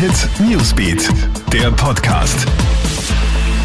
Hit Newsbeat, der Podcast.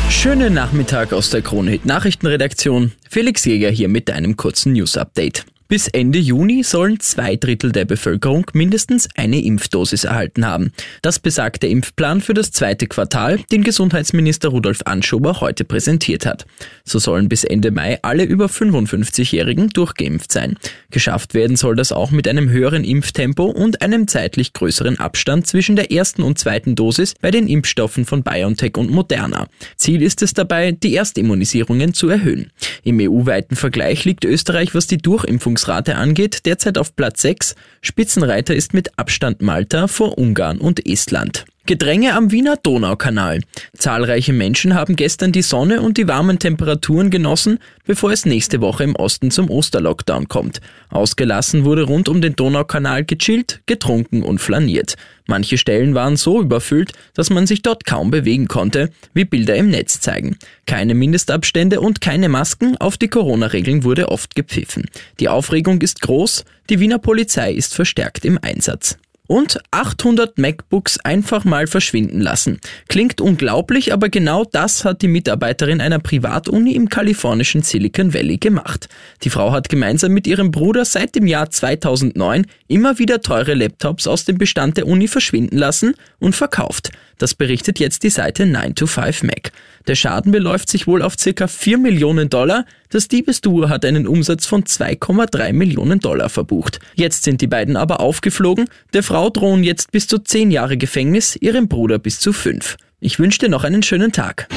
Schönen Nachmittag aus der Krone Hit Nachrichtenredaktion. Felix Jäger hier mit einem kurzen News Update. Bis Ende Juni sollen zwei Drittel der Bevölkerung mindestens eine Impfdosis erhalten haben. Das besagt der Impfplan für das zweite Quartal, den Gesundheitsminister Rudolf Anschober heute präsentiert hat. So sollen bis Ende Mai alle über 55-Jährigen durchgeimpft sein. Geschafft werden soll das auch mit einem höheren Impftempo und einem zeitlich größeren Abstand zwischen der ersten und zweiten Dosis bei den Impfstoffen von BioNTech und Moderna. Ziel ist es dabei, die Erstimmunisierungen zu erhöhen. Im EU-weiten Vergleich liegt Österreich, was die Durchimpfung Bevölkerungsrate angeht, derzeit auf Platz 6. Spitzenreiter ist mit Abstand Malta vor Ungarn und Estland. Gedränge am Wiener Donaukanal. Zahlreiche Menschen haben gestern die Sonne und die warmen Temperaturen genossen, bevor es nächste Woche im Osten zum Osterlockdown kommt. Ausgelassen wurde rund um den Donaukanal gechillt, getrunken und flaniert. Manche Stellen waren so überfüllt, dass man sich dort kaum bewegen konnte, wie Bilder im Netz zeigen. Keine Mindestabstände und keine Masken, auf die Corona-Regeln wurde oft gepfiffen. Die Aufregung ist groß, die Wiener Polizei ist verstärkt im Einsatz und 800 MacBooks einfach mal verschwinden lassen. Klingt unglaublich, aber genau das hat die Mitarbeiterin einer Privatuni im kalifornischen Silicon Valley gemacht. Die Frau hat gemeinsam mit ihrem Bruder seit dem Jahr 2009 immer wieder teure Laptops aus dem Bestand der Uni verschwinden lassen und verkauft. Das berichtet jetzt die Seite 9to5Mac. Der Schaden beläuft sich wohl auf circa 4 Millionen Dollar. Das Diebesduo hat einen Umsatz von 2,3 Millionen Dollar verbucht. Jetzt sind die beiden aber aufgeflogen. Der Frau drohen jetzt bis zu 10 Jahre Gefängnis, ihrem Bruder bis zu 5. Ich wünsche dir noch einen schönen Tag.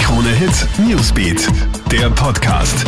Krone Hit Newsbeat, der Podcast.